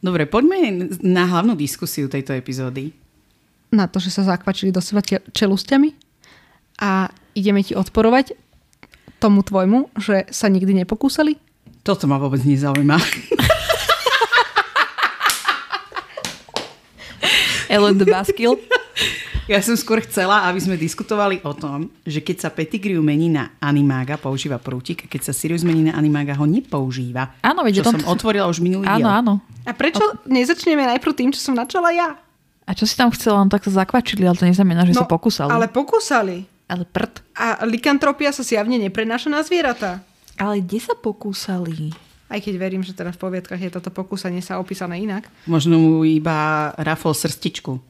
Dobre, poďme na hlavnú diskusiu tejto epizódy. Na to, že sa zakvačili do seba čelusťami a ideme ti odporovať tomu tvojmu, že sa nikdy nepokúsali? Toto ma vôbec nezaujíma. Ellen the Baskill. Ja som skôr chcela, aby sme diskutovali o tom, že keď sa Pettigrew mení na animága, používa prútik, a keď sa Sirius mení na animága, ho nepoužíva. Áno, čo tom... som otvorila už minulý áno, diel. Áno, A prečo o... nezačneme najprv tým, čo som načala ja? A čo si tam chcela? No tak sa zakvačili, ale to neznamená, že no, sa pokúsali. Ale pokúsali. Ale prd. A likantropia sa zjavne neprenáša na zvieratá. Ale kde sa pokúsali? Aj keď verím, že teda v poviedkach je toto pokúsanie sa opísané inak. Možno mu iba rafol srstičku.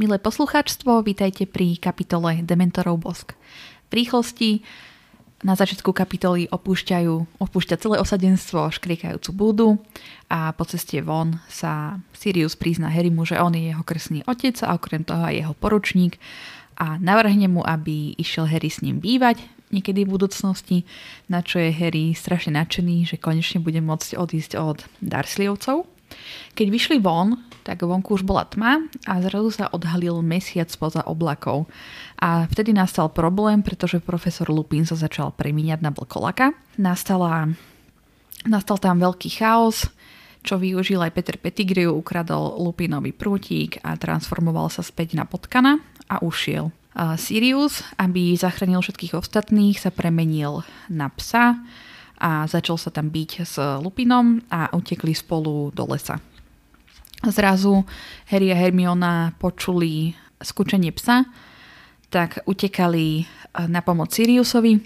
Milé poslucháčstvo, vítajte pri kapitole Dementorov bosk. V rýchlosti na začiatku kapitoly opúšťajú, opúšťa celé osadenstvo škriekajúcu búdu a po ceste von sa Sirius prizná Harrymu, že on je jeho krsný otec a okrem toho aj jeho poručník a navrhne mu, aby išiel Harry s ním bývať niekedy v budúcnosti, na čo je Harry strašne nadšený, že konečne bude môcť odísť od Darsliovcov. Keď vyšli von, tak vonku už bola tma a zrazu sa odhalil mesiac spoza oblakov. A vtedy nastal problém, pretože profesor Lupin sa začal premiňať na vlkolaka. Nastala, nastal tam veľký chaos, čo využil aj Peter Pettigrew, ukradol Lupinovi prútik a transformoval sa späť na potkana a ušiel. Sirius, aby zachránil všetkých ostatných, sa premenil na psa a začal sa tam byť s Lupinom a utekli spolu do lesa. Zrazu Harry a Hermiona počuli skúčenie psa, tak utekali eh, na pomoc Siriusovi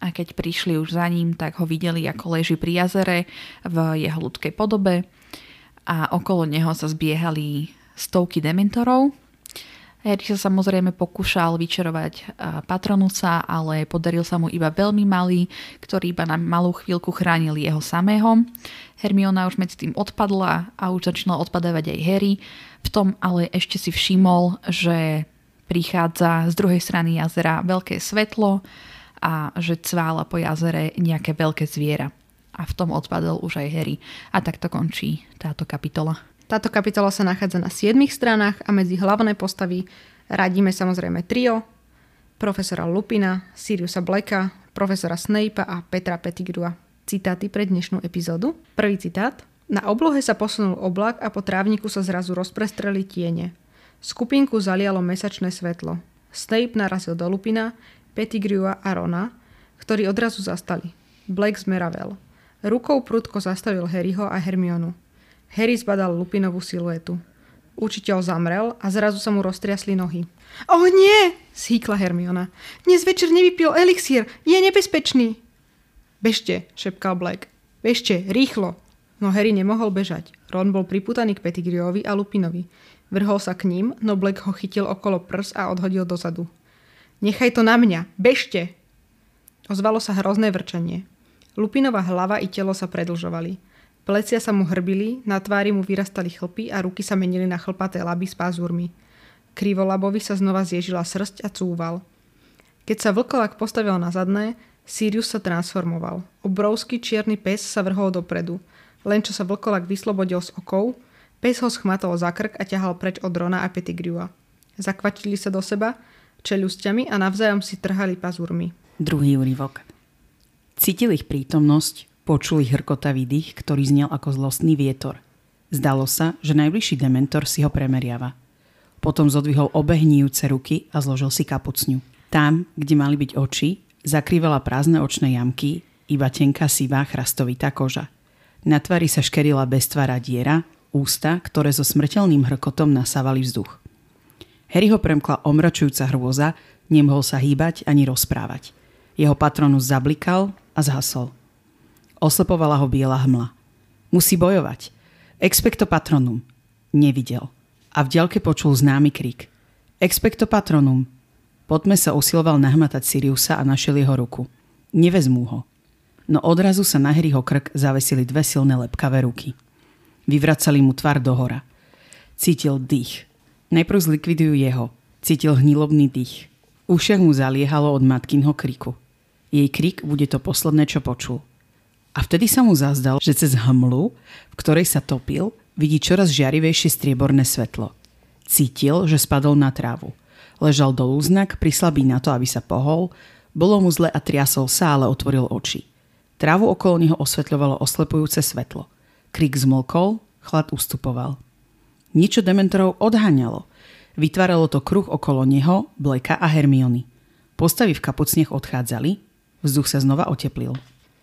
a keď prišli už za ním, tak ho videli, ako leží pri jazere v jeho ľudskej podobe a okolo neho sa zbiehali stovky dementorov Harry sa samozrejme pokúšal vyčerovať Patronusa, ale podaril sa mu iba veľmi malý, ktorý iba na malú chvíľku chránil jeho samého. Hermiona už medzi tým odpadla a už začala odpadávať aj Harry. V tom ale ešte si všimol, že prichádza z druhej strany jazera veľké svetlo a že cvála po jazere nejaké veľké zviera. A v tom odpadol už aj Harry. A takto končí táto kapitola. Táto kapitola sa nachádza na 7 stranách a medzi hlavné postavy radíme samozrejme trio, profesora Lupina, Siriusa Blacka, profesora Snape'a a Petra Pettigrewa. Citáty pre dnešnú epizódu. Prvý citát. Na oblohe sa posunul oblak a po trávniku sa zrazu rozprestreli tiene. Skupinku zalialo mesačné svetlo. Snape narazil do Lupina, Pettigrewa a Rona, ktorí odrazu zastali. Black zmeravel. Rukou prudko zastavil Harryho a Hermionu. Harry zbadal Lupinovú siluetu. Učiteľ zamrel a zrazu sa mu roztriasli nohy. O nie! zhýkla Hermiona. Dnes večer nevypil elixír. Je nebezpečný. Bežte, šepkal Black. Bežte, rýchlo. No Harry nemohol bežať. Ron bol priputaný k Pettigriovi a Lupinovi. Vrhol sa k ním, no Black ho chytil okolo prs a odhodil dozadu. Nechaj to na mňa. Bežte! Ozvalo sa hrozné vrčanie. Lupinova hlava i telo sa predlžovali. Plecia sa mu hrbili, na tvári mu vyrastali chlpy a ruky sa menili na chlpaté laby s pázurmi. Krivolabovi sa znova zježila srst a cúval. Keď sa vlkolak postavil na zadné, Sirius sa transformoval. Obrovský čierny pes sa vrhol dopredu. Len čo sa vlkolak vyslobodil z okov, pes ho schmatol za krk a ťahal preč od Rona a Pettigrewa. Zakvačili sa do seba čelusťami a navzájom si trhali pazúrmi. Druhý úryvok. Cítil ich prítomnosť, Počuli hrkotavý dých, ktorý znel ako zlostný vietor. Zdalo sa, že najbližší dementor si ho premeriava. Potom zodvihol obe hníjúce ruky a zložil si kapucňu. Tam, kde mali byť oči, zakrývala prázdne očné jamky, iba tenká sivá chrastovitá koža. Na tvári sa škerila beztvára diera, ústa, ktoré so smrteľným hrkotom nasávali vzduch. Harry ho premkla omračujúca hrôza, nemohol sa hýbať ani rozprávať. Jeho patronus zablikal a zhasol. Oslepovala ho biela hmla. Musí bojovať. Expecto patronum. Nevidel. A v ďalke počul známy krik. Expecto patronum. Potme sa usiloval nahmatať Siriusa a našiel jeho ruku. Nevezmú ho. No odrazu sa na Harryho krk zavesili dve silné lepkavé ruky. Vyvracali mu tvar dohora. Cítil dých. Najprv zlikvidujú jeho. Cítil hnilobný dých. Ušiach mu zaliehalo od matkinho kriku. Jej krik bude to posledné, čo počul. A vtedy sa mu zazdal, že cez hmlu, v ktorej sa topil, vidí čoraz žiarivejšie strieborné svetlo. Cítil, že spadol na trávu. Ležal do lúznak, prislabý na to, aby sa pohol, bolo mu zle a triasol sa, ale otvoril oči. Trávu okolo neho osvetľovalo oslepujúce svetlo. Krik zmlkol, chlad ustupoval. Niečo dementorov odháňalo. Vytváralo to kruh okolo neho, Bleka a Hermiony. Postavy v kapucniach odchádzali, vzduch sa znova oteplil.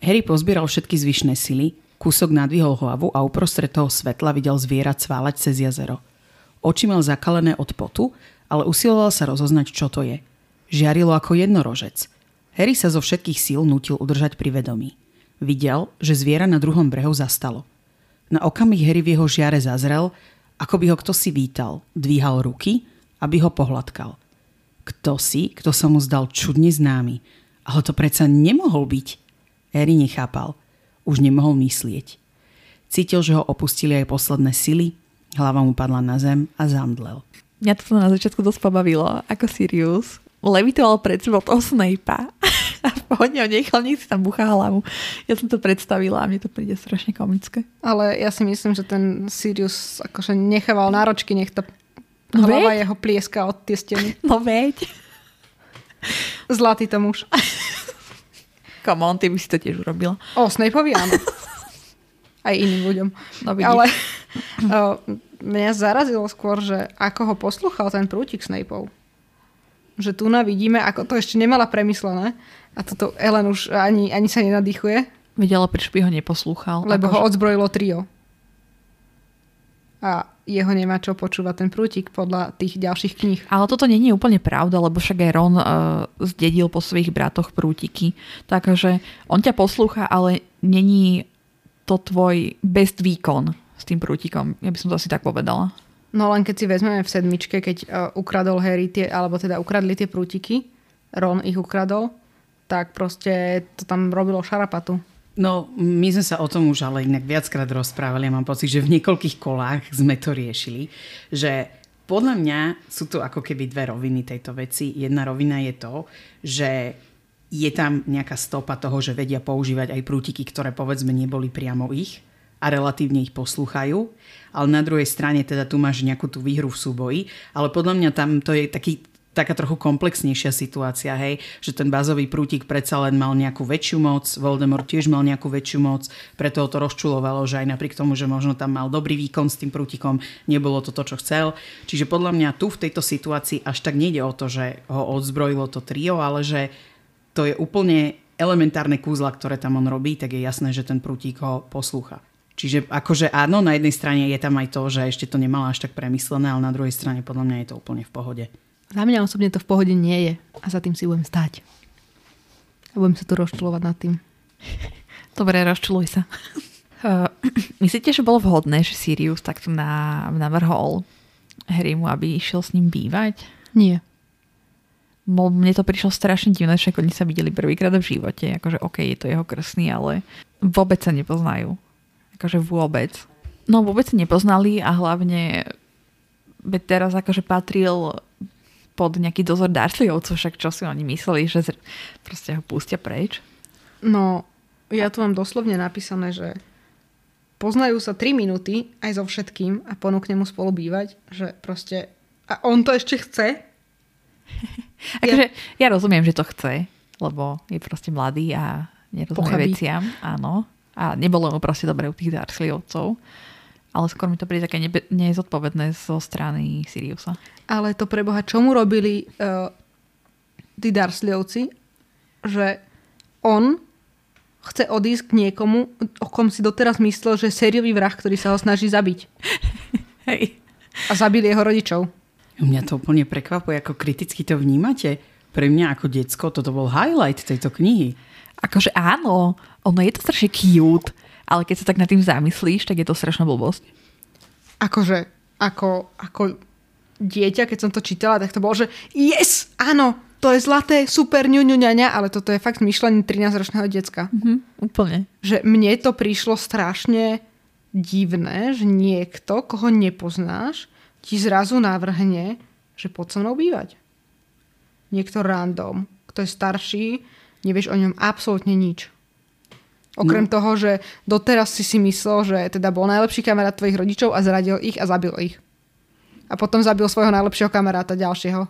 Harry pozbieral všetky zvyšné sily, kúsok nadvihol hlavu a uprostred toho svetla videl zviera cválať cez jazero. Oči mal zakalené od potu, ale usiloval sa rozoznať, čo to je. Žiarilo ako jednorožec. Harry sa zo všetkých síl nutil udržať pri vedomí. Videl, že zviera na druhom brehu zastalo. Na okamih Harry v jeho žiare zazrel, ako by ho kto si vítal, dvíhal ruky, aby ho pohľadkal. Kto si, kto sa mu zdal čudne známy, ale to predsa nemohol byť. Harry nechápal. Už nemohol myslieť. Cítil, že ho opustili aj posledné sily, hlava mu padla na zem a zamdlel. Mňa to na začiatku dosť pobavilo, ako Sirius levitoval pred sebou toho Snape'a a v pohode ho nechal, nech si tam buchá hlavu. Ja som to predstavila a mne to príde strašne komické. Ale ja si myslím, že ten Sirius akože nechával náročky, nech to no hlava veď? jeho plieska od tie steny. No veď. Zlatý to muž. Come on, ty by si to tiež urobila. O, Snapeovi áno. Aj iným ľuďom. No, Ale o, mňa zarazilo skôr, že ako ho poslúchal ten prútik Snapeov. Že tu na vidíme, ako to ešte nemala premyslené. A toto Ellen už ani, ani sa nenadýchuje. Vedela, prečo by ho neposlúchal. Lebo ho odzbrojilo trio. A jeho nemá čo počúvať ten prútik podľa tých ďalších kníh. Ale toto není úplne pravda, lebo však aj Ron uh, zdedil po svojich bratoch prútiky. Takže on ťa poslúcha, ale není to tvoj best výkon s tým prútikom. Ja by som to asi tak povedala. No len keď si vezmeme v sedmičke, keď uh, ukradol Harry tie, alebo teda ukradli tie prútiky, Ron ich ukradol, tak proste to tam robilo šarapatu. No, my sme sa o tom už ale inak viackrát rozprávali. Ja mám pocit, že v niekoľkých kolách sme to riešili, že podľa mňa sú tu ako keby dve roviny tejto veci. Jedna rovina je to, že je tam nejaká stopa toho, že vedia používať aj prútiky, ktoré povedzme neboli priamo ich a relatívne ich poslúchajú. Ale na druhej strane teda tu máš nejakú tú výhru v súboji. Ale podľa mňa tam to je taký taká trochu komplexnejšia situácia, hej, že ten bazový prútik predsa len mal nejakú väčšiu moc, Voldemort tiež mal nejakú väčšiu moc, preto ho to rozčulovalo, že aj napriek tomu, že možno tam mal dobrý výkon s tým prútikom, nebolo to to, čo chcel. Čiže podľa mňa tu v tejto situácii až tak nejde o to, že ho odzbrojilo to trio, ale že to je úplne elementárne kúzla, ktoré tam on robí, tak je jasné, že ten prútik ho poslúcha. Čiže akože áno, na jednej strane je tam aj to, že ešte to nemala až tak premyslené, ale na druhej strane podľa mňa je to úplne v pohode. Za mňa osobne to v pohode nie je a za tým si budem stať. A budem sa tu rozčulovať nad tým. Dobre, rozčuluj sa. Uh, myslíte, že bolo vhodné, že Sirius takto na, navrhol Harrymu, aby išiel s ním bývať? Nie. Bo mne to prišlo strašne divné, že oni sa videli prvýkrát v živote. Akože OK, je to jeho krsný, ale vôbec sa nepoznajú. Akože vôbec. No vôbec sa nepoznali a hlavne veď teraz akože patril pod nejaký dozor Dursleyovcov, však čo si oni mysleli, že proste ho pustia preč? No, ja tu mám doslovne napísané, že poznajú sa 3 minúty aj so všetkým a ponúkne mu spolu bývať, že proste a on to ešte chce? akože, ja... ja rozumiem, že to chce, lebo je proste mladý a nerozumie Pochabí. veciam, áno. A nebolo mu proste dobre u tých Dursleyovcov ale skôr mi to príde také nebe- nezodpovedné zo strany Siriusa. Ale to preboha, čo mu robili uh, tí Dursleyovci, že on chce odísť k niekomu, o kom si doteraz myslel, že je sériový vrah, ktorý sa ho snaží zabiť. Hej. A zabili jeho rodičov. Mňa to úplne prekvapuje, ako kriticky to vnímate. Pre mňa ako decko toto bol highlight tejto knihy. Akože áno, ono je to strašne cute ale keď sa tak nad tým zamyslíš, tak je to strašná blbosť. akože, ako, ako dieťa, keď som to čítala, tak to bolo, že yes, áno, to je zlaté, super, ňu, ňu, ňa, ňa, ale toto je fakt myšlenie 13-ročného decka. Mhm, úplne. Že mne to prišlo strašne divné, že niekto, koho nepoznáš, ti zrazu navrhne, že poď so mnou bývať. Niekto random, kto je starší, nevieš o ňom absolútne nič. Okrem no. toho, že doteraz si si myslel, že teda bol najlepší kamarát tvojich rodičov a zradil ich a zabil ich. A potom zabil svojho najlepšieho kamaráta ďalšieho.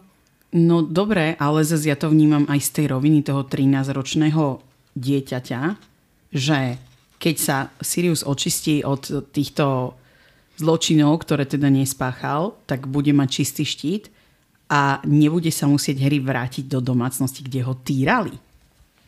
No dobre, ale zase ja to vnímam aj z tej roviny toho 13-ročného dieťaťa, že keď sa Sirius očistí od týchto zločinov, ktoré teda nespáchal, tak bude mať čistý štít a nebude sa musieť hry vrátiť do domácnosti, kde ho týrali.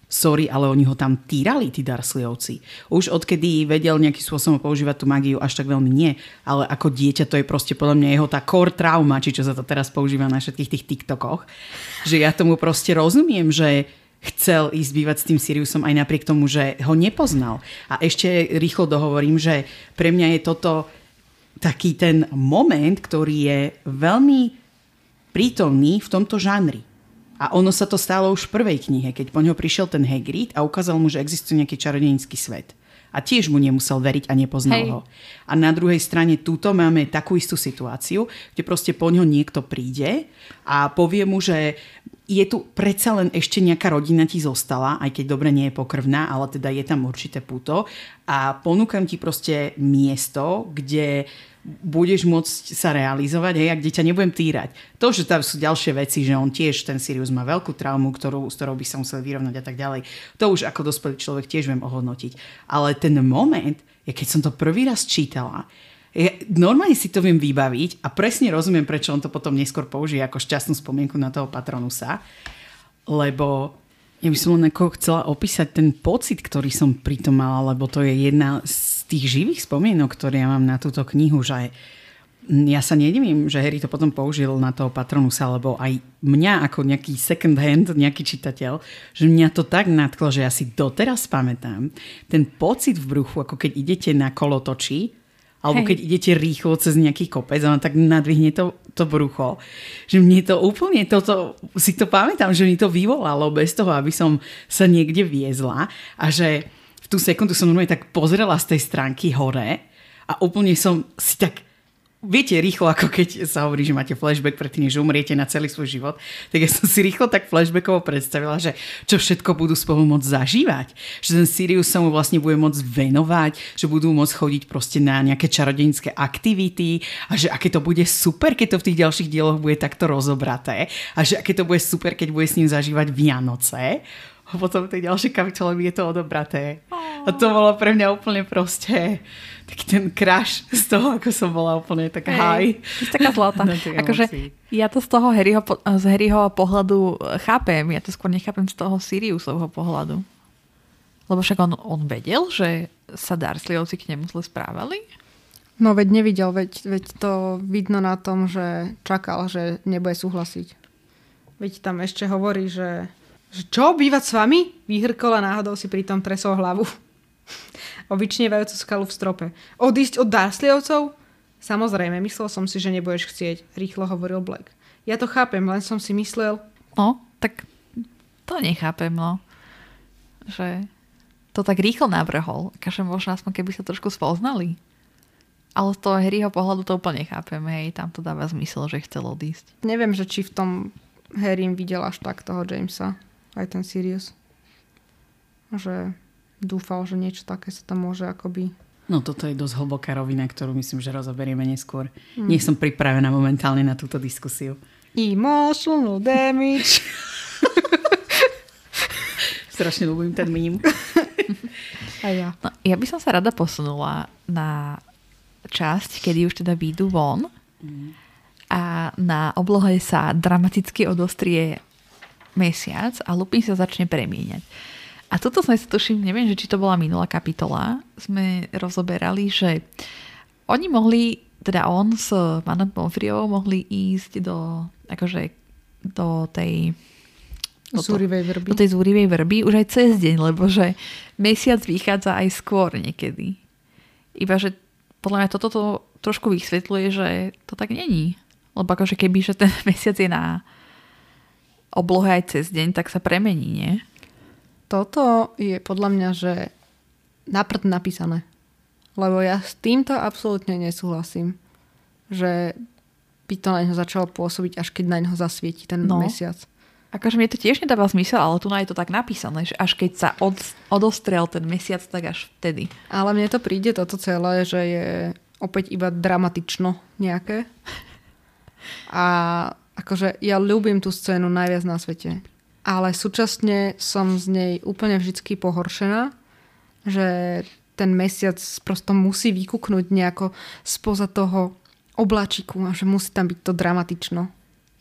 Sorry, ale oni ho tam týrali, tí Darsliovci. Už odkedy vedel nejakým spôsobom používať tú magiu, až tak veľmi nie. Ale ako dieťa to je proste podľa mňa jeho tá core trauma, či čo sa to teraz používa na všetkých tých TikTokoch. Že ja tomu proste rozumiem, že chcel ísť bývať s tým Siriusom aj napriek tomu, že ho nepoznal. A ešte rýchlo dohovorím, že pre mňa je toto taký ten moment, ktorý je veľmi prítomný v tomto žánri. A ono sa to stalo už v prvej knihe, keď po ňo prišiel ten Hagrid a ukázal mu, že existuje nejaký čarodejnícky svet. A tiež mu nemusel veriť a nepoznal Hej. ho. A na druhej strane túto máme takú istú situáciu, kde proste po ňo niekto príde a povie mu, že je tu predsa len ešte nejaká rodina ti zostala, aj keď dobre nie je pokrvná, ale teda je tam určité puto a ponúkam ti proste miesto, kde budeš môcť sa realizovať, hej, ak ťa nebudem týrať. To, že tam sú ďalšie veci, že on tiež, ten Sirius má veľkú traumu, ktorú, s ktorou by sa musel vyrovnať a tak ďalej, to už ako dospelý človek tiež viem ohodnotiť. Ale ten moment, ja keď som to prvý raz čítala, ja normálne si to viem vybaviť a presne rozumiem, prečo on to potom neskôr použije ako šťastnú spomienku na toho patronusa, lebo ja by som len ako chcela opísať ten pocit, ktorý som pri tom mala, lebo to je jedna z tých živých spomienok, ktoré ja mám na túto knihu, že ja sa nedivím, že Harry to potom použil na toho patronusa, lebo aj mňa ako nejaký second hand, nejaký čitateľ, že mňa to tak nadklo, že ja si doteraz pamätám ten pocit v bruchu, ako keď idete na kolotoči alebo Hej. keď idete rýchlo cez nejaký kopec a tak nadvihne to, to brucho. Že mne to úplne, toto, si to pamätám, že mi to vyvolalo bez toho, aby som sa niekde viezla a že v tú sekundu som normálne tak pozrela z tej stránky hore a úplne som si tak viete rýchlo, ako keď sa hovorí, že máte flashback predtým, než umriete na celý svoj život, tak ja som si rýchlo tak flashbackovo predstavila, že čo všetko budú spolu môcť zažívať. Že ten Sirius sa mu vlastne bude môcť venovať, že budú môcť chodiť proste na nejaké čarodenické aktivity a že aké to bude super, keď to v tých ďalších dieloch bude takto rozobraté a že aké to bude super, keď bude s ním zažívať Vianoce. A potom tej ďalšej kapitole je to odobraté. A to bolo pre mňa úplne proste taký ten crash z toho, ako som bola úplne taká high. taká zlatá. akože ja to z toho Harryho, z Harryho pohľadu chápem, ja to skôr nechápem z toho Siriusovho pohľadu. Lebo však on, on vedel, že sa Dursleyovci k nemu zle správali? No veď nevidel, veď, veď to vidno na tom, že čakal, že nebude súhlasiť. Veď tam ešte hovorí, že, že čo, bývať s vami? Vyhrkol a náhodou si pritom tresol hlavu o vyčnievajúcu skalu v strope. Odísť od Dursleyovcov? Samozrejme, myslel som si, že nebudeš chcieť, rýchlo hovoril Black. Ja to chápem, len som si myslel... No, tak to nechápem, no. Že to tak rýchlo navrhol. Kažem možno aspoň keby sa trošku spoznali. Ale z toho Harryho pohľadu to úplne chápem, hej, tam to dáva zmysel, že chcel odísť. Neviem, že či v tom Harry videl až tak toho Jamesa, aj ten Sirius. Že dúfal, že niečo také sa tam môže akoby... No toto je dosť hlboká rovina, ktorú myslím, že rozoberieme neskôr. Mm. Nech som pripravená momentálne na túto diskusiu. Emotional damage. Strašne ľúbim ten mím. A ja. No, ja by som sa rada posunula na časť, kedy už teda výjdu von mm. a na oblohe sa dramaticky odostrie mesiac a Lupin sa začne premieňať. A toto sme sa tuším, neviem, že či to bola minulá kapitola, sme rozoberali, že oni mohli, teda on s Manon Pomfriou mohli ísť do, akože, do tej do, zúrivej vrby. do tej zúrivej vrby už aj cez deň, lebo že mesiac vychádza aj skôr niekedy. Iba, že podľa mňa toto, to, trošku vysvetľuje, že to tak není. Lebo akože keby, že ten mesiac je na oblohe aj cez deň, tak sa premení, nie? Toto je podľa mňa, že naprd napísané. Lebo ja s týmto absolútne nesúhlasím. Že by to na neho začalo pôsobiť, až keď na neho zasvieti ten No. mesiac. Akože mne to tiež nedáva zmysel, ale tu na je to tak napísané, že až keď sa od, odostrel ten mesiac, tak až vtedy. Ale mne to príde toto celé, že je opäť iba dramatično nejaké. A akože ja ľúbim tú scénu najviac na svete. Ale súčasne som z nej úplne vždycky pohoršená, že ten mesiac prosto musí vykúknúť nejako spoza toho obláčiku a že musí tam byť to dramatično.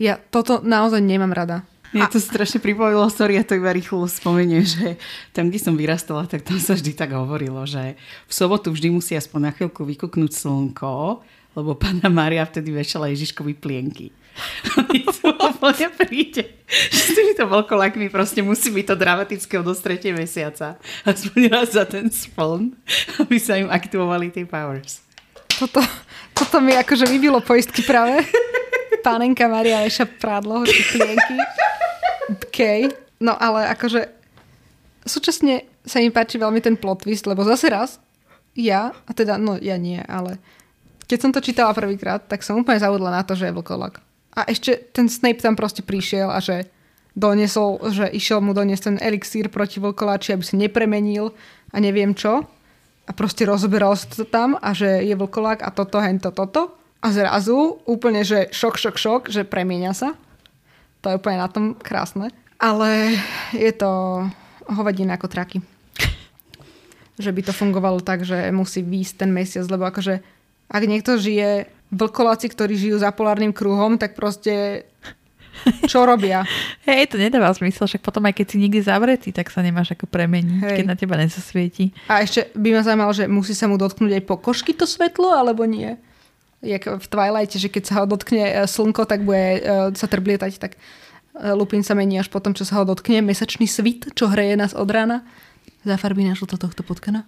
Ja toto naozaj nemám rada. Mne to strašne pripomínalo, sorry, ja to iba rýchlo spomeniem, že tam, kde som vyrastala, tak tam sa vždy tak hovorilo, že v sobotu vždy musí aspoň na chvíľku vykúknúť slnko, lebo pána Mária vtedy vešala Ježiškovi plienky. Úplne príde, že s týmito veľkolákmi proste musí byť to dramatické od ostretie mesiaca. Aspoň raz za ten spln, aby sa im aktivovali tie powers. Toto, toto mi akože vybilo poistky práve. Pánenka Maria veša prádlo, plienky. OK. No ale akože súčasne sa mi páči veľmi ten plot twist, lebo zase raz ja, a teda, no ja nie, ale keď som to čítala prvýkrát, tak som úplne zaudla na to, že je vlkolak. A ešte ten Snape tam proste prišiel a že donesol, že išiel mu doniesť ten elixír proti vlkoláči, aby sa nepremenil a neviem čo. A proste rozoberal sa to tam a že je vlkolák a toto, hento, toto. A zrazu úplne, že šok, šok, šok, že premieňa sa. To je úplne na tom krásne. Ale je to hovadina ako traky. Že by to fungovalo tak, že musí výjsť ten mesiac, lebo akože ak niekto žije, vlkoláci, ktorí žijú za polárnym kruhom, tak proste čo robia? Hej, to nedáva zmysel, však potom aj keď si niekde zavretý, tak sa nemáš ako premeniť, Hej. keď na teba nezasvieti. A ešte by ma zaujímalo, že musí sa mu dotknúť aj pokožky to svetlo, alebo nie? Jak v Twilighte, že keď sa ho dotkne e, slnko, tak bude e, sa trblietať, tak e, Lupin sa mení až potom, čo sa ho dotkne mesačný svit, čo hreje nás od rána. Zafarbí na žlto tohto potkana.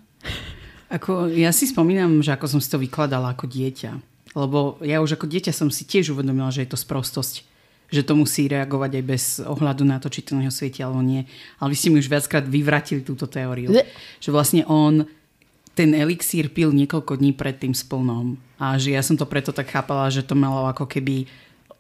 Ako, ja si spomínam, že ako som si to vykladala ako dieťa. Lebo ja už ako dieťa som si tiež uvedomila, že je to sprostosť. Že to musí reagovať aj bez ohľadu na to, či to na neho svieti alebo nie. Ale vy ste mi už viackrát vyvratili túto teóriu. Le- Že vlastne on ten elixír pil niekoľko dní pred tým splnom. A že ja som to preto tak chápala, že to malo ako keby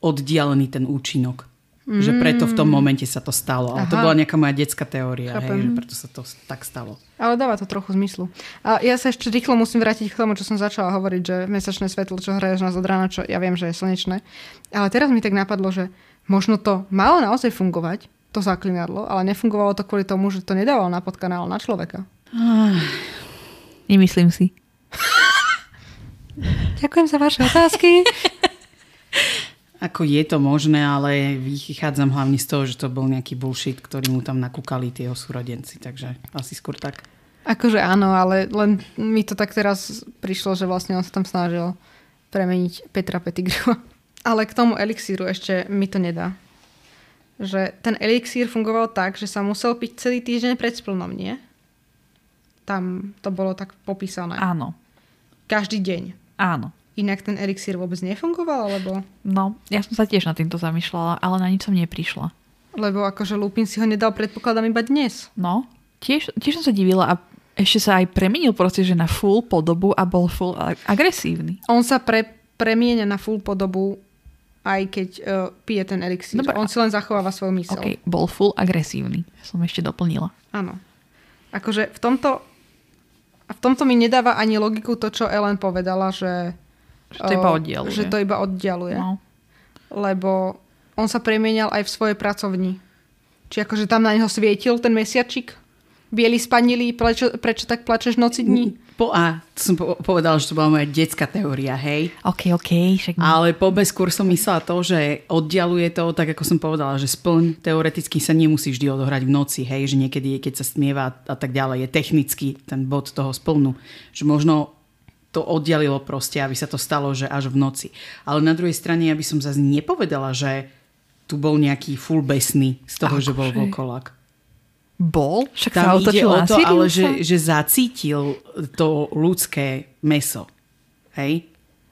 oddialený ten účinok. Mm. Že preto v tom momente sa to stalo. Ale to Aha. bola nejaká moja detská teória, hej, že preto sa to tak stalo. Ale dáva to trochu zmyslu. A ja sa ešte rýchlo musím vrátiť k tomu, čo som začala hovoriť, že mesačné svetlo, čo hraješ nás od rána, čo ja viem, že je slnečné. Ale teraz mi tak napadlo, že možno to malo naozaj fungovať, to zaklinadlo, ale nefungovalo to kvôli tomu, že to nedávalo na podkanál na človeka. Nemyslím si. Ďakujem za vaše otázky. Ako je to možné, ale vychádzam hlavne z toho, že to bol nejaký bullshit, ktorý mu tam nakúkali tie jeho súrodenci, takže asi skôr tak. akože áno, ale len mi to tak teraz prišlo, že vlastne on sa tam snažil premeniť Petra Pettigrew. Ale k tomu elixíru ešte mi to nedá. Že ten elixír fungoval tak, že sa musel piť celý týždeň pred splnom, nie? Tam to bolo tak popísané. Áno. Každý deň. Áno. Inak ten elixír vôbec nefungoval, alebo... No, ja som sa tiež nad týmto zamýšľala, ale na nič som neprišla. Lebo akože Lupin si ho nedal, predpokladám, iba dnes. No, tiež, tiež som sa divila a ešte sa aj premenil proste, že na full podobu a bol full agresívny. On sa pre, premieňa na full podobu, aj keď uh, pije ten elixír. Dobre. On si len zachováva svoju mysel. OK, bol full agresívny. Som ešte doplnila. Áno. Akože v tomto v tomto mi nedáva ani logiku to, čo Ellen povedala, že, Že to iba oddialuje. Že to iba oddialuje. No. Lebo on sa premienial aj v svojej pracovni. Či akože tam na neho svietil ten mesiačik? Bieli spanili, prečo, prečo tak plačeš noci dní? Po A, to som po- povedala, že to bola moja detská teória, hej. OK, OK, však... Ale po B skôr som myslela to, že oddialuje to, tak ako som povedala, že splň teoreticky sa nemusí vždy odohrať v noci, hej, že niekedy, keď sa stmieva a tak ďalej, je technicky ten bod toho splnu. Že možno to oddialilo proste, aby sa to stalo, že až v noci. Ale na druhej strane, ja by som zase nepovedala, že tu bol nejaký full besný z toho, že bol Akože? vlkolak. Bol? Však sa Tam ide otočil o to, ale že, že zacítil to ľudské meso. Hej?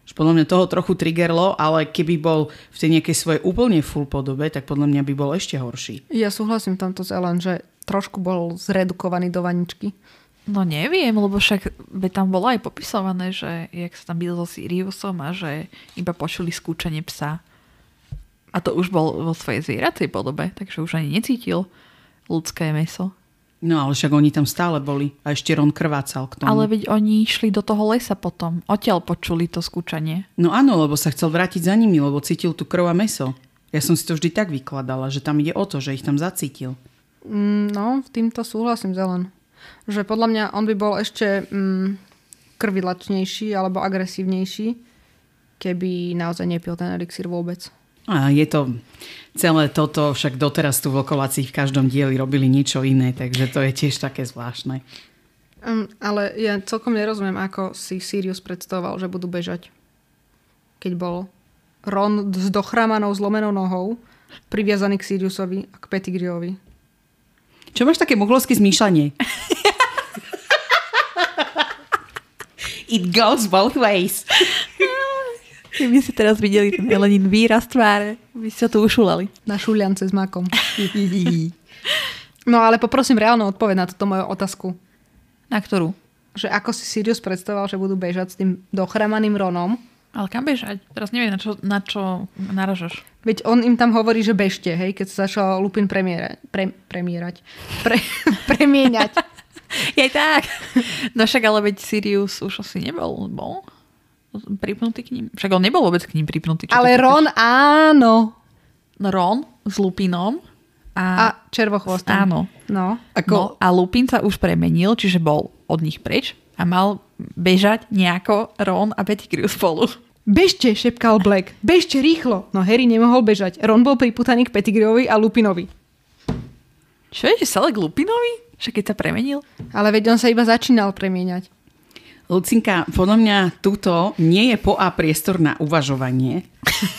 Že podľa mňa toho trochu triggerlo, ale keby bol v tej nejakej svojej úplne full podobe, tak podľa mňa by bol ešte horší. Ja súhlasím v tomto s Ellen, že trošku bol zredukovaný do vaničky. No neviem, lebo však by tam bolo aj popisované, že jak sa tam byl so Siriusom a že iba počuli skúčanie psa. A to už bol vo svojej zvieracej podobe, takže už ani necítil ľudské meso. No ale však oni tam stále boli a ešte Ron krvácal k tomu. Ale veď oni išli do toho lesa potom. Odtiaľ počuli to skúčanie. No áno, lebo sa chcel vrátiť za nimi, lebo cítil tu krv a meso. Ja som si to vždy tak vykladala, že tam ide o to, že ich tam zacítil. Mm, no, v týmto súhlasím zelen. Že podľa mňa on by bol ešte mm, krvilačnejší alebo agresívnejší, keby naozaj nepil ten elixír vôbec. A je to celé toto, však doteraz tu vlkovací v každom dieli robili niečo iné, takže to je tiež také zvláštne. Um, ale ja celkom nerozumiem, ako si Sirius predstavoval, že budú bežať. Keď bol Ron s dochramanou zlomenou nohou priviazaný k Siriusovi a k Pettigriovi. Čo máš také mohlovské zmýšľanie? It goes both ways. Keby si teraz videli ten Elenin výraz tváre, by ste to ušulali. Na šuliance s makom. no ale poprosím reálnu odpoveď na túto moju otázku. Na ktorú? Že ako si Sirius predstavoval, že budú bežať s tým dochramaným Ronom. Ale kam bežať? Teraz neviem, na čo, na čo naražaš. Veď on im tam hovorí, že bežte, hej, keď sa začal Lupin premiérať. Pre, premiérať. Pre, premieňať. Je tak. No však ale veď Sirius už asi nebol, bol pripnutý k ním. Však on nebol vôbec k ním pripnutý. Ale Ron áno. No Ron s Lupinom. A, a červochvostom. Áno. No. Ako... no. A Lupin sa už premenil, čiže bol od nich preč a mal bežať nejako Ron a Pettigrew spolu. Bežte, šepkal Black. Bežte rýchlo. No Harry nemohol bežať. Ron bol priputaný k Pettigrewovi a Lupinovi. Čo je, že sa k Lupinovi? Však keď sa premenil? Ale veď on sa iba začínal premieňať. Lucinka, podľa mňa túto nie je po A priestor na uvažovanie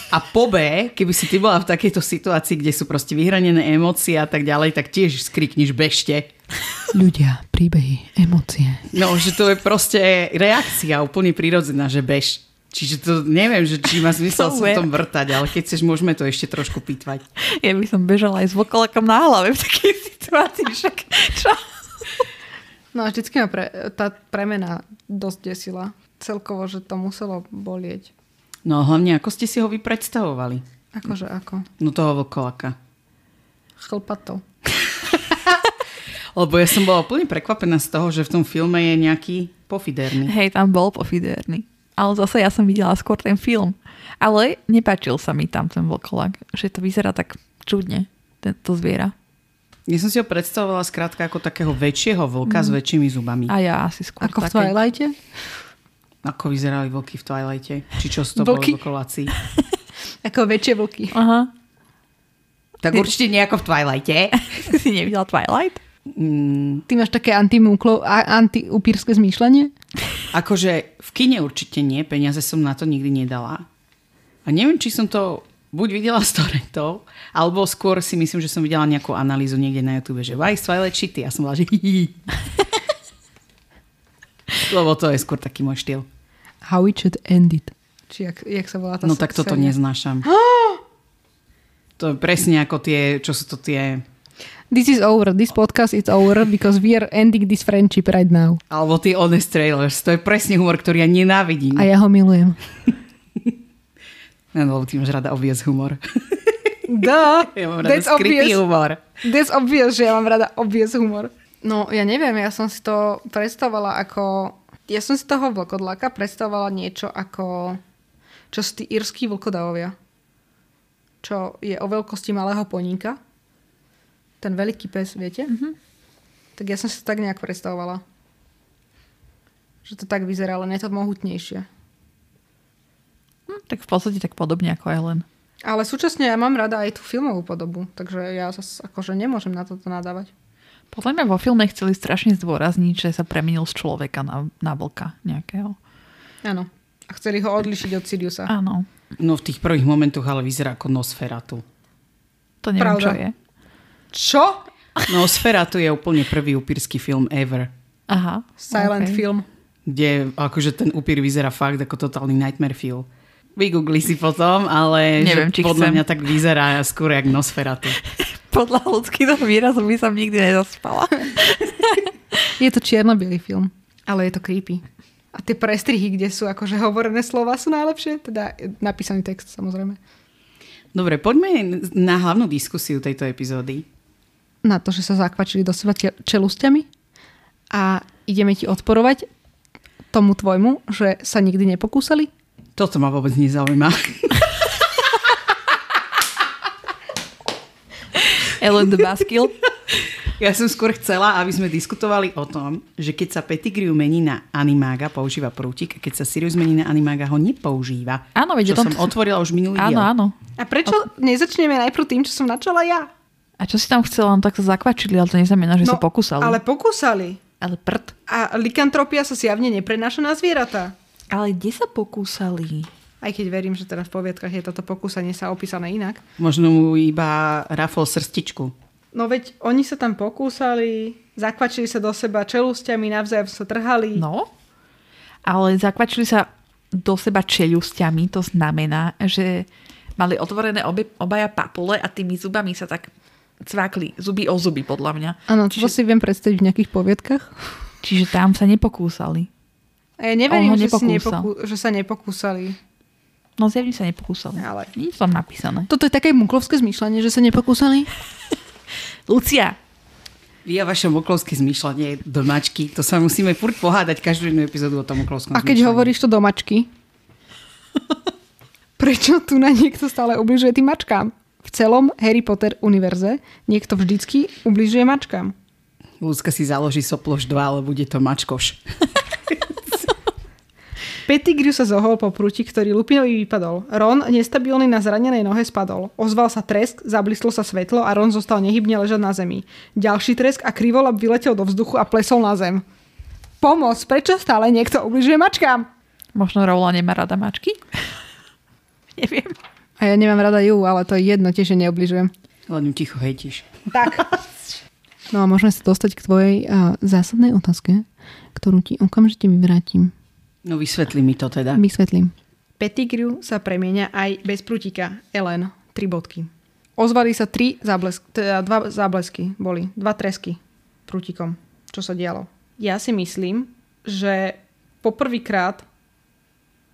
a po B, keby si ty bola v takejto situácii, kde sú proste vyhranené emócie a tak ďalej, tak tiež skrikniš bežte. Ľudia, príbehy, emócie. No, že to je proste reakcia úplne prirodzená, že bež. Čiže to neviem, že či má zmysel sa tom vrtať, ale keď chceš, môžeme to ešte trošku pýtvať. Ja by som bežala aj s vokolakom na hlave v takej situácii. Však čo? No a vždycky ma pre, tá premena dosť desila. Celkovo, že to muselo bolieť. No hlavne, ako ste si ho vy predstavovali? Akože ako? No toho vlkolaka. Chlpato. Lebo ja som bola úplne prekvapená z toho, že v tom filme je nejaký pofiderný. Hej, tam bol pofiderný. Ale zase ja som videla skôr ten film. Ale nepáčil sa mi tam ten vlkolak. Že to vyzerá tak čudne, to zviera. Ja som si ho predstavovala skrátka ako takého väčšieho vlka mm. s väčšími zubami. A ja asi skôr Ako také. v Twilighte? Ako vyzerali vlky v Twilighte? Či čo z toho boli vlkoláci? ako väčšie vlky. Aha. Tak Ty... určite nie ako v Twilighte. si nevidela Twilight? Mm. Ty máš také antiupírske zmýšľanie? Akože v kine určite nie, peniaze som na to nikdy nedala. A neviem, či som to buď videla z torrentov, alebo skôr si myslím, že som videla nejakú analýzu niekde na YouTube, že why Twilight shitty? A som bola, že Lebo to je skôr taký môj štýl. How it should end it. Či jak, jak sa volá tá No tak toto neznášam. to je presne ako tie, čo sú to tie... This is over. This podcast is over because we are ending this friendship right now. Alebo tie honest trailers. To je presne humor, ktorý ja nenávidím. A ja ho milujem. No, lebo ty máš rada obvious humor. Da, ja mám rada That's obvious. humor. That's obvious, že ja mám rada obvious humor. No, ja neviem, ja som si to predstavovala ako... Ja som si toho vlkodlaka predstavovala niečo ako... Čo sú tí írsky vlkodavovia. Čo je o veľkosti malého poníka. Ten veľký pes, viete? Mm-hmm. Tak ja som si to tak nejak predstavovala. Že to tak vyzerá, ale nie to mohutnejšie. Hm, tak v podstate tak podobne ako Ellen. Ale súčasne ja mám rada aj tú filmovú podobu, takže ja sa akože nemôžem na toto nadávať. Podľa mňa vo filme chceli strašne zdôrazniť, že sa premenil z človeka na, na vlka nejakého. Áno. A chceli ho odlišiť od Siriusa. Áno. No v tých prvých momentoch ale vyzerá ako Nosferatu. To neviem, Pravda. čo je. Čo? Nosferatu je úplne prvý upírsky film ever. Aha. Silent okay. film. kde akože ten upír vyzerá fakt ako totálny nightmare fuel. Vygoogli si potom, ale Neviem, či podľa chcem. mňa tak vyzerá skôr jak Nosferatu. Podľa ľudských výrazov by som nikdy nezaspala. Je to čierno-bielý film, ale je to creepy. A tie prestrihy, kde sú akože hovorené slova, sú najlepšie. Teda napísaný text, samozrejme. Dobre, poďme na hlavnú diskusiu tejto epizódy. Na to, že sa zakvačili do seba čelusťami a ideme ti odporovať tomu tvojmu, že sa nikdy nepokúsali? Toto ma vôbec nezaujíma. Ellen the Baskill. Ja som skôr chcela, aby sme diskutovali o tom, že keď sa Pettigrew mení na animága, používa prútik, a keď sa Sirius mení na animága, ho nepoužíva. Áno, veď čo o tom- som otvorila už minulý Áno, diel. áno. A prečo nezačneme najprv tým, čo som načala ja? A čo si tam chcela? No tak sa zakvačili, ale to neznamená, že sa pokúsali. Ale pokúsali. ale prd. A likantropia sa zjavne neprenáša na zvieratá. Ale kde sa pokúsali? Aj keď verím, že teda v poviedkach je toto pokúsanie sa opísané inak. Možno mu iba rafol srstičku. No veď oni sa tam pokúsali, zakvačili sa do seba čelústiami, navzájom sa trhali. No, ale zakvačili sa do seba čeľusťami, to znamená, že mali otvorené obe, obaja papule a tými zubami sa tak cvakli, zuby o zuby podľa mňa. Áno, to si viem predstaviť v nejakých poviedkach. Čiže tam sa nepokúsali. A ja neverím, že, si nepokúsal. nepokú, že sa nepokúsali. No zjavne sa nepokúsali. Ale- je tam napísané. Toto je také muklovské zmýšľanie, že sa nepokúsali? Lucia, Vy a vaše moklovské zmýšľanie do mačky, to sa musíme furt pohádať každú jednu epizódu o tom moklovskom A keď zmýšľaní. hovoríš to do mačky, prečo tu na niekto stále ubližuje tým mačkám? V celom Harry Potter univerze niekto vždycky ubližuje mačkám. Ľudská si založí soploš 2, ale bude to mačkoš. Pettigrew sa zohol po prúti, ktorý Lupinovi vypadol. Ron, nestabilný na zranenej nohe, spadol. Ozval sa tresk, zablislo sa svetlo a Ron zostal nehybne ležať na zemi. Ďalší tresk a krivolap vyletel do vzduchu a plesol na zem. Pomoc, prečo stále niekto ubližuje mačkám? možno Roula nemá rada mačky? Neviem. A ja nemám rada ju, ale to je jedno, tiež neobližujem. Len ju ticho hejtiš. Tak. No a môžeme sa dostať k tvojej uh, zásadnej otázke, ktorú ti okamžite vyvrátim. No vysvetli mi to teda. Vysvetlím. Pettigrew sa premieňa aj bez prútika. Ellen, tri bodky. Ozvali sa tri záblesk, teda dva záblesky boli, dva tresky prútikom, čo sa dialo. Ja si myslím, že poprvýkrát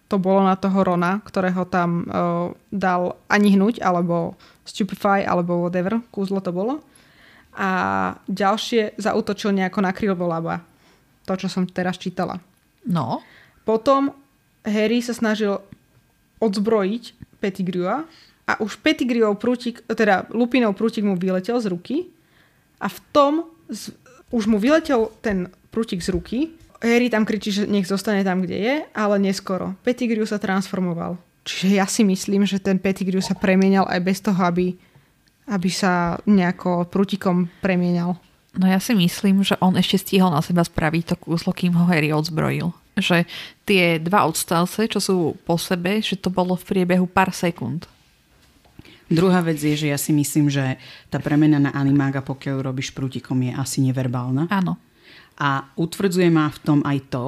to bolo na toho Rona, ktorého tam uh, dal ani hnuť, alebo stupefy, alebo whatever, kúzlo to bolo. A ďalšie zautočil nejako na krylvolaba. To, čo som teraz čítala. No, Potom Harry sa snažil odzbrojiť Pettigrewa a už Pettigrewov prútik, teda Lupinov prútik mu vyletel z ruky a v tom z, už mu vyletel ten prútik z ruky. Harry tam kričí, že nech zostane tam, kde je, ale neskoro. Pettigrew sa transformoval. Čiže ja si myslím, že ten Pettigrew sa premienal aj bez toho, aby, aby sa nejako prútikom premienal. no ja si myslím, že on ešte stihol na seba spraviť to kúslo, kým ho Harry odzbrojil. Že tie dva odstavce, čo sú po sebe, že to bolo v priebehu pár sekúnd. Druhá vec je, že ja si myslím, že tá premena na animága, pokiaľ robíš prútikom, je asi neverbálna. Áno. A utvrdzuje ma v tom aj to,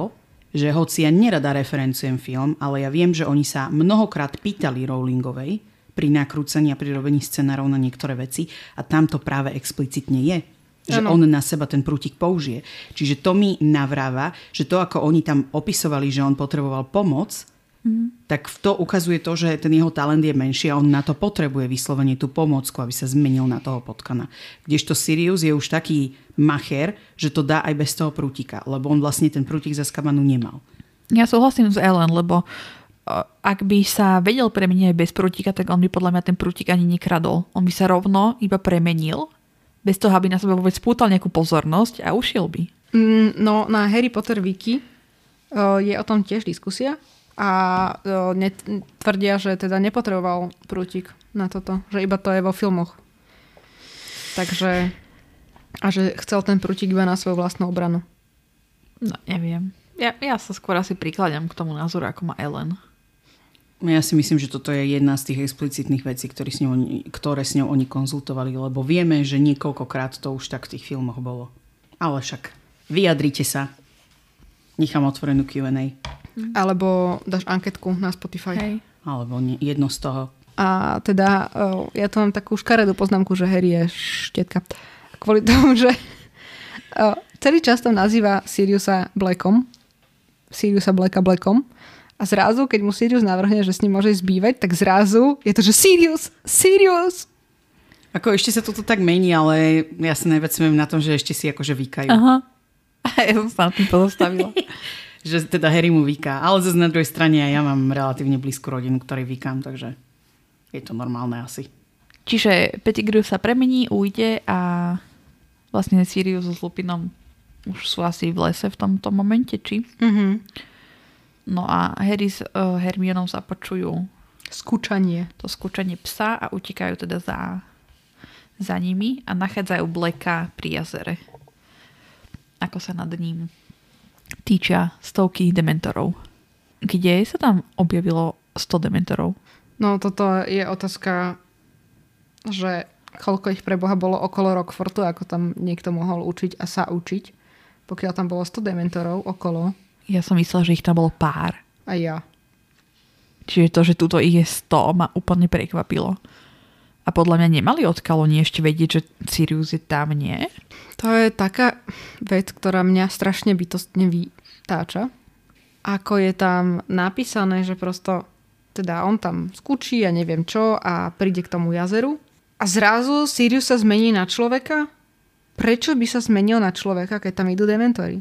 že hoci ja nerada referenciujem film, ale ja viem, že oni sa mnohokrát pýtali Rowlingovej pri nakrúcaní a pri robení scenárov na niektoré veci a tam to práve explicitne je. Že Áno. on na seba ten prútik použije. Čiže to mi navráva, že to, ako oni tam opisovali, že on potreboval pomoc, tak v to ukazuje to, že ten jeho talent je menší a on na to potrebuje vyslovene tú pomocku, aby sa zmenil na toho potkana. Kdežto Sirius je už taký macher, že to dá aj bez toho prútika, lebo on vlastne ten prútik za skabanu nemal. Ja súhlasím s Ellen, lebo uh, ak by sa vedel premeniť aj bez prútika, tak on by podľa mňa ten prútik ani nekradol. On by sa rovno iba premenil, bez toho, aby na seba vôbec spútal nejakú pozornosť a ušiel by. Mm, No, na Harry Potter Wiki o, je o tom tiež diskusia a net, tvrdia, že teda nepotreboval prútik na toto, že iba to je vo filmoch. Takže a že chcel ten prútik iba na svoju vlastnú obranu. No, neviem. Ja, ja sa skôr asi prikladám k tomu názoru, ako má Ellen. Ja si myslím, že toto je jedna z tých explicitných vecí, ktoré s ňou, ktoré s ňou oni konzultovali, lebo vieme, že niekoľkokrát to už tak v tých filmoch bolo. Ale však vyjadrite sa. Nechám otvorenú Q&A. Alebo dáš anketku na Spotify. Hej. Alebo nie, jedno z toho. A teda ja tu mám takú škaredú poznámku, že Harry je štietka. Kvôli tomu, že celý čas tam nazýva Siriusa Blackom. Siriusa Blacka Blackom. A zrazu, keď mu Sirius navrhne, že s ním môže zbývať, tak zrazu je to, že Sirius, Sirius. Ako ešte sa toto tak mení, ale ja sa najvecujem na tom, že ešte si akože vykajú. Aha. Ja som sa na tým. Že teda Harry mu vyká. Ale zase na druhej strane ja mám relatívne blízku rodinu, ktorej vykám, takže je to normálne asi. Čiže Pettigrew sa premení, ujde a vlastne Sirius s Lupinom už sú asi v lese v tomto momente, či? Mm-hmm. No a Harry s uh, Hermionou sa počujú Skúčanie. to skúčanie psa a utekajú teda za, za nimi a nachádzajú Blacka pri jazere. Ako sa nad ním týčia stovky dementorov. Kde sa tam objavilo 100 dementorov? No toto je otázka, že koľko ich pre Boha bolo okolo Rockfortu, ako tam niekto mohol učiť a sa učiť. Pokiaľ tam bolo 100 dementorov okolo, Ja som myslela, že ich tam bolo pár. a ja. Čiže to, že tuto ich je 100, ma úplne prekvapilo. A podľa mňa nemali od Kaloni ešte vedieť, že Sirius je tam, nie? To je taká vec, ktorá mňa strašne bytostne vytáča. Ako je tam napísané, že prosto teda on tam skúči a neviem čo a príde k tomu jazeru. A zrazu Sirius sa zmení na človeka? Prečo by sa zmenil na človeka, keď tam idú dementory?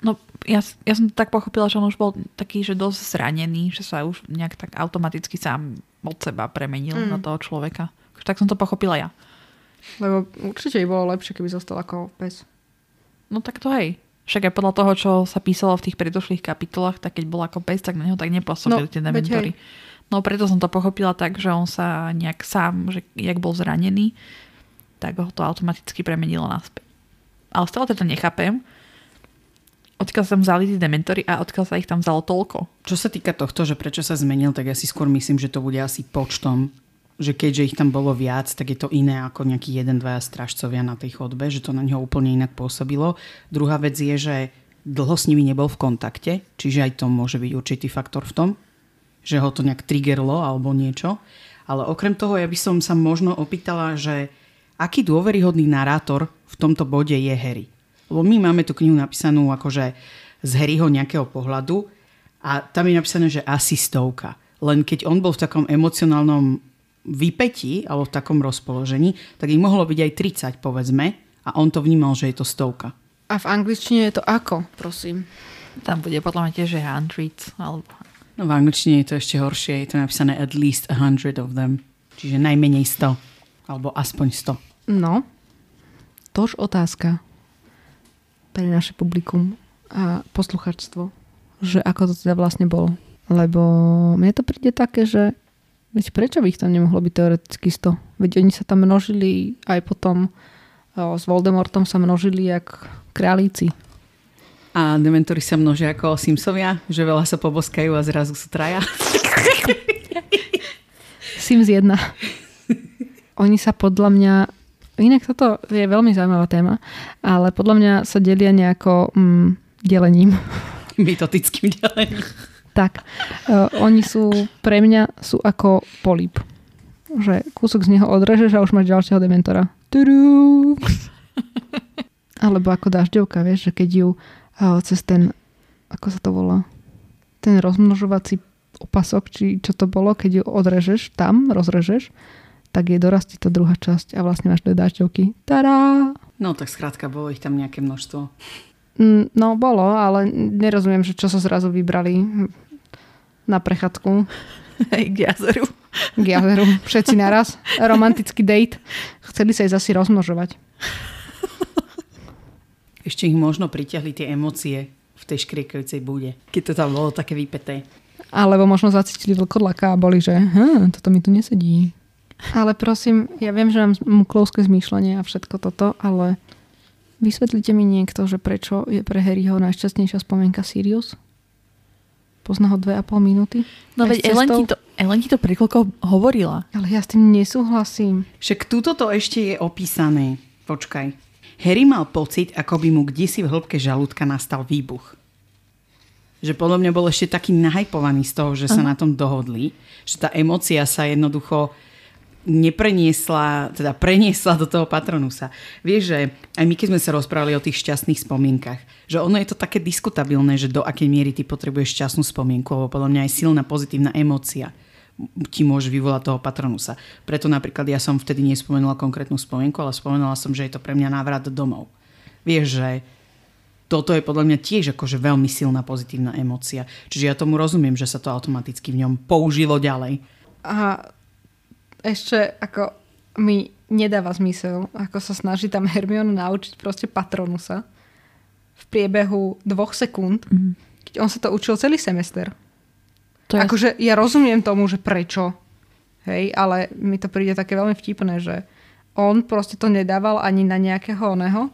No, ja, ja som tak pochopila, že on už bol taký, že dosť zranený, že sa už nejak tak automaticky sám od seba premenil mm. na toho človeka. Tak som to pochopila ja. Lebo určite by bolo lepšie, keby zostal ako pes. No tak to hej. Však aj podľa toho, čo sa písalo v tých predošlých kapitolách, tak keď bol ako pes, tak na neho tak nepôsobili No, tie dementory. No preto som to pochopila tak, že on sa nejak sám, že jak bol zranený, tak ho to automaticky premenilo naspäť. Ale stále teda nechápem, odkiaľ sa tam vzali tí dementory a odkiaľ sa ich tam vzalo toľko. Čo sa týka tohto, že prečo sa zmenil, tak ja si skôr myslím, že to bude asi počtom. Že keďže ich tam bolo viac, tak je to iné ako nejaký jeden, dvaja strážcovia na tej chodbe, že to na neho úplne inak pôsobilo. Druhá vec je, že dlho s nimi nebol v kontakte, čiže aj to môže byť určitý faktor v tom, že ho to nejak triggerlo alebo niečo. Ale okrem toho, ja by som sa možno opýtala, že aký dôveryhodný narátor v tomto bode je Harry. Lebo my máme tú knihu napísanú akože z Harryho nejakého pohľadu a tam je napísané, že asi stovka. Len keď on bol v takom emocionálnom vypetí alebo v takom rozpoložení, tak ich mohlo byť aj 30, povedzme, a on to vnímal, že je to stovka. A v angličtine je to ako, prosím? Tam bude podľa mňa tiež že hundreds, alebo No v angličtine je to ešte horšie, je to napísané at least a hundred of them. Čiže najmenej 100. Alebo aspoň 100. No, tož otázka pre naše publikum a posluchačstvo, že ako to teda vlastne bolo. Lebo mne to príde také, že veď prečo by ich tam nemohlo byť teoreticky 100? Veď oni sa tam množili aj potom o, s Voldemortom sa množili jak králici. A dementory sa množia ako Simsovia, že veľa sa poboskajú a zrazu sú traja. Sims 1. Oni sa podľa mňa, inak toto je veľmi zaujímavá téma, ale podľa mňa sa delia nejako mm, delením. Mitotickým delením. Tak, uh, oni sú, pre mňa sú ako polip. Že kúsok z neho odrežeš a už máš ďalšieho dementora. Tudú. Alebo ako dažďovka, vieš, že keď ju uh, cez ten, ako sa to volá, ten rozmnožovací opasok, či čo to bolo, keď ju odrežeš tam, rozrežeš, tak je dorastí to druhá časť a vlastne máš dve dažďovky. Tada! No tak skrátka, bolo ich tam nejaké množstvo. Mm, No bolo, ale nerozumiem, že čo sa zrazu vybrali na prechádzku Hej, k jazeru. k jazeru. Všetci naraz. Romantický date. Chceli sa aj zasi rozmnožovať. Ešte ich možno pritiahli tie emócie v tej škriekajúcej bude. Keď to tam bolo také vypeté. Alebo možno zacítili vlkodlaka a boli, že hm, toto mi tu nesedí. Ale prosím, ja viem, že mám muklovské zmýšľanie a všetko toto, ale vysvetlite mi niekto, že prečo je pre Harryho najšťastnejšia spomienka Sirius? Pozná ho dve a pol minúty? No veď Ellen ti, to, Ellen ti to koľko hovorila. Ale ja s tým nesúhlasím. Však túto to ešte je opísané. Počkaj. Harry mal pocit, ako by mu kdesi v hĺbke žalúdka nastal výbuch. Že podľa mňa bol ešte taký nahajpovaný z toho, že sa Aha. na tom dohodli. Že tá emocia sa jednoducho nepreniesla, teda preniesla do toho patronusa. Vieš, že aj my keď sme sa rozprávali o tých šťastných spomienkach, že ono je to také diskutabilné, že do akej miery ty potrebuješ šťastnú spomienku, lebo podľa mňa aj silná pozitívna emócia ti môže vyvolať toho patronusa. Preto napríklad ja som vtedy nespomenula konkrétnu spomienku, ale spomenula som, že je to pre mňa návrat domov. Vieš, že toto je podľa mňa tiež akože veľmi silná pozitívna emócia. Čiže ja tomu rozumiem, že sa to automaticky v ňom použilo ďalej. A ešte ako mi nedáva zmysel, ako sa snaží tam Hermione naučiť proste patronusa v priebehu dvoch sekúnd, Mhm. keď on sa to učil celý semester. To je Akože ja rozumiem tomu, že prečo, hej, ale mi to príde také veľmi vtipné, že on proste to nedával ani na nejakého oného,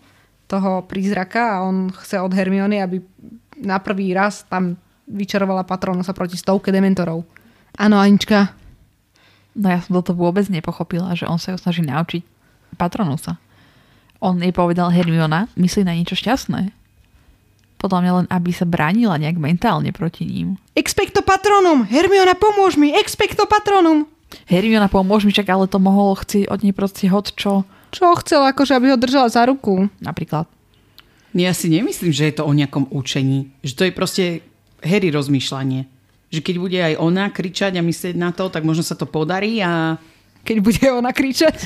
toho prízraka a on chce od Hermiony, aby na prvý raz tam vyčarovala patronusa proti stovke dementorov. Áno, Anička. No ja som toto vôbec nepochopila, že on sa ju snaží naučiť patronusa. On jej povedal Hermiona, myslí na niečo šťastné. Podľa mňa len, aby sa bránila nejak mentálne proti ním. Expecto patronum! Hermiona, pomôž mi! Expecto patronum! Hermiona, pomôž mi, čak, ale to mohol chcieť od nej proste hod čo. Čo chcel, akože aby ho držala za ruku? Napríklad. Ja si nemyslím, že je to o nejakom učení. Že to je proste Harry rozmýšľanie. Že keď bude aj ona kričať a myslieť na to, tak možno sa to podarí a Keď bude ona kričať.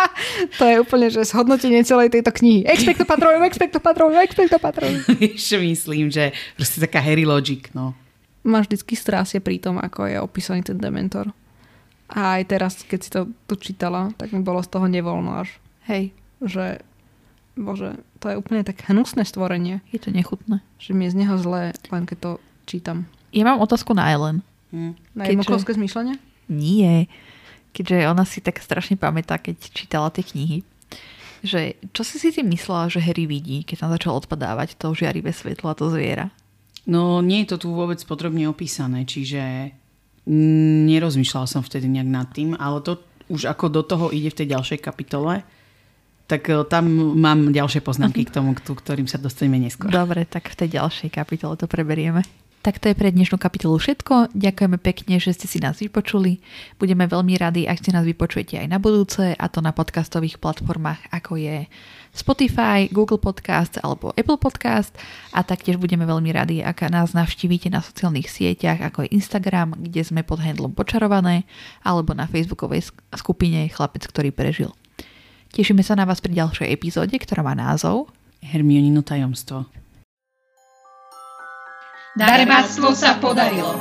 to je úplne, že zhodnotenie celej tejto knihy. Expecto patronum, expecto patronum, expecto patronum. čo myslím, že proste taká Harry logic, no. Ma vždycky strásie pri tom, ako je opísaný ten dementor. A aj teraz, keď si to tu čítala, tak mi bolo z toho nevoľno až. Hej, Že, bože, to je úplne tak hnusné stvorenie, je to nechutné. že mi je z neho zlé, len keď to čítam. Ja mám otázku na Ellen. Hm. Na Keďže- jednokovské zmýšľanie? Nie. Keďže ona si tak strašne pamätá, keď čítala tie knihy. Že, čo si si tým myslela, že Harry vidí, keď tam začal odpadávať to žiarivé svetlo a to zviera? No nie je to tu vôbec podrobne opísané, čiže nerozmýšľala som vtedy nejak nad tým, ale to už ako do toho ide v tej ďalšej kapitole, tak e, tam mám ďalšie poznámky k tomu, k ktorým sa dostaneme neskôr. Dobre, tak v tej ďalšej kapitole to preberieme. Tak to je pre dnešnú kapitolu všetko. Ďakujeme pekne, že ste si nás vypočuli. Budeme veľmi radi, ak si nás vypočujete aj na budúce, a to na podcastových platformách, ako je Spotify, Google Podcast alebo Apple Podcast. A taktiež budeme veľmi radi, ak nás navštívite na sociálnych sieťach, ako je Instagram, kde sme pod handlom Počarované, alebo na facebookovej sk- skupine Chlapec, ktorý prežil. Tešíme sa na vás pri ďalšej epizóde, ktorá má názov Hermionino tajomstvo. Darebáctvo sa podarilo.